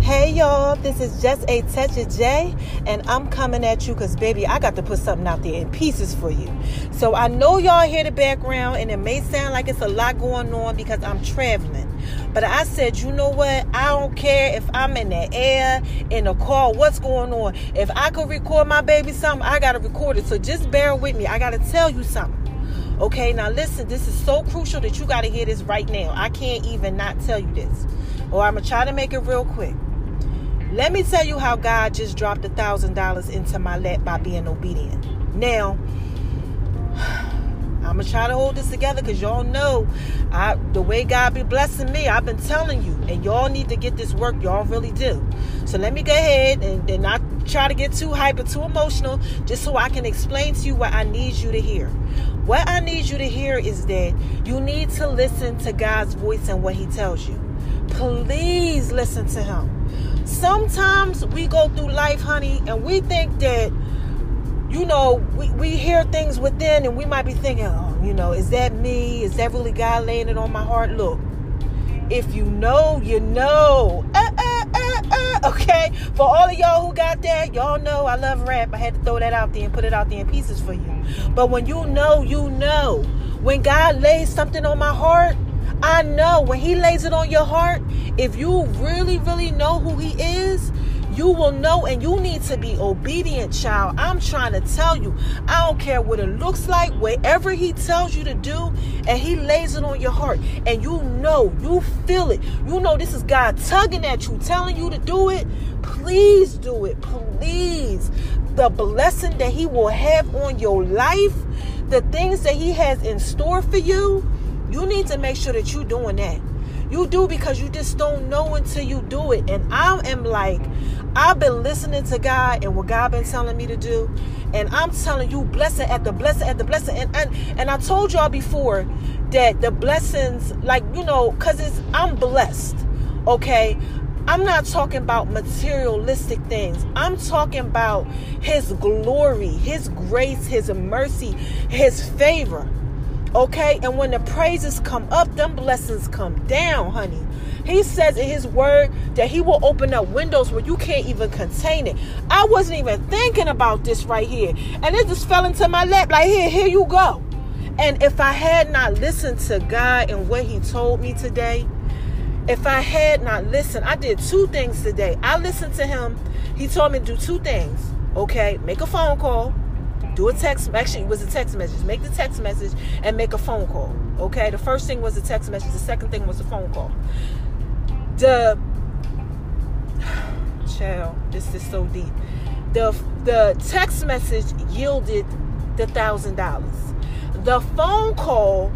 Hey y'all, this is just a touch of J, and I'm coming at you because, baby, I got to put something out there in pieces for you. So I know y'all hear the background, and it may sound like it's a lot going on because I'm traveling. But I said, you know what? I don't care if I'm in the air, in the car, what's going on. If I could record my baby something, I got to record it. So just bear with me. I got to tell you something. Okay, now listen, this is so crucial that you got to hear this right now. I can't even not tell you this. Or I'm going to try to make it real quick. Let me tell you how God just dropped a thousand dollars into my lap by being obedient. Now, I'm gonna try to hold this together because y'all know I the way God be blessing me, I've been telling you, and y'all need to get this work, y'all really do. So let me go ahead and, and not try to get too hype hyper, too emotional, just so I can explain to you what I need you to hear. What I need you to hear is that you need to listen to God's voice and what He tells you. Please listen to Him sometimes we go through life, honey, and we think that, you know, we, we hear things within and we might be thinking, oh, you know, is that me? Is that really God laying it on my heart? Look, if you know, you know. Uh, uh, uh, uh, okay? For all of y'all who got that, y'all know I love rap. I had to throw that out there and put it out there in pieces for you. But when you know, you know. When God lays something on my heart, I know when He lays it on your heart, if you really, really know who He is, you will know and you need to be obedient, child. I'm trying to tell you. I don't care what it looks like, whatever He tells you to do, and He lays it on your heart, and you know, you feel it. You know, this is God tugging at you, telling you to do it. Please do it. Please. The blessing that He will have on your life, the things that He has in store for you you need to make sure that you're doing that. You do because you just don't know until you do it. And I am like, I've been listening to God and what God been telling me to do. And I'm telling you, blessing at the blessing at the blessing. And and, and I told y'all before that the blessings, like, you know, because it's I'm blessed. Okay. I'm not talking about materialistic things. I'm talking about his glory, his grace, his mercy, his favor. Okay, and when the praises come up, them blessings come down, honey. He says in his word that he will open up windows where you can't even contain it. I wasn't even thinking about this right here. And it just fell into my lap like, here, here you go. And if I had not listened to God and what he told me today, if I had not listened, I did two things today. I listened to him. He told me to do two things. Okay, make a phone call do a text actually it was a text message. Make the text message and make a phone call okay? The first thing was a text message. The second thing was a phone call. The child this is so deep. The the text message yielded the thousand dollars. The phone call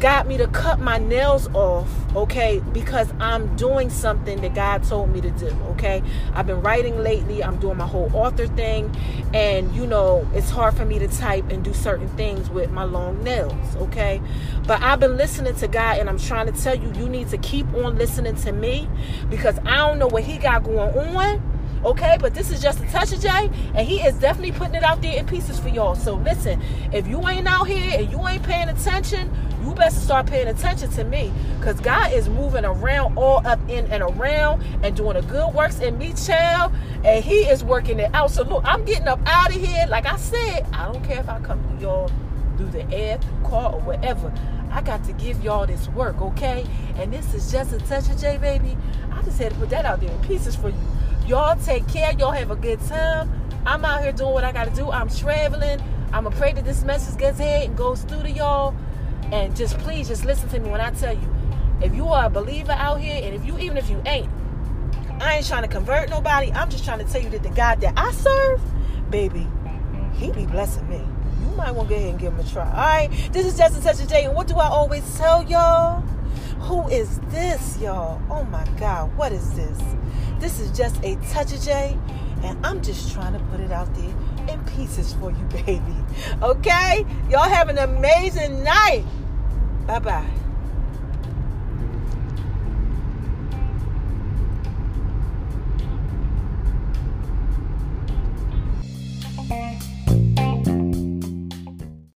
got me to cut my nails off, okay, because I'm doing something that God told me to do, okay? I've been writing lately, I'm doing my whole author thing, and you know, it's hard for me to type and do certain things with my long nails, okay? But I've been listening to God, and I'm trying to tell you, you need to keep on listening to me because I don't know what He got going on Okay, but this is just a touch of J, and he is definitely putting it out there in pieces for y'all. So listen, if you ain't out here and you ain't paying attention, you best to start paying attention to me. Cause God is moving around all up in and around and doing a good works in me, child. And he is working it out. So look, I'm getting up out of here. Like I said, I don't care if I come to y'all through the air, through car, or whatever. I got to give y'all this work, okay? And this is just a touch of J, baby. I just had to put that out there in pieces for you. Y'all take care. Y'all have a good time. I'm out here doing what I got to do. I'm traveling. I'm going to pray that this message gets ahead and goes through to y'all. And just please, just listen to me when I tell you. If you are a believer out here, and if you, even if you ain't, I ain't trying to convert nobody. I'm just trying to tell you that the God that I serve, baby, he be blessing me. You might want to go ahead and give him a try. All right, this is Just Such a Day, and what do I always tell y'all? Who is this, y'all? Oh my God, what is this? This is just a touch of J, and I'm just trying to put it out there in pieces for you, baby. Okay? Y'all have an amazing night. Bye bye.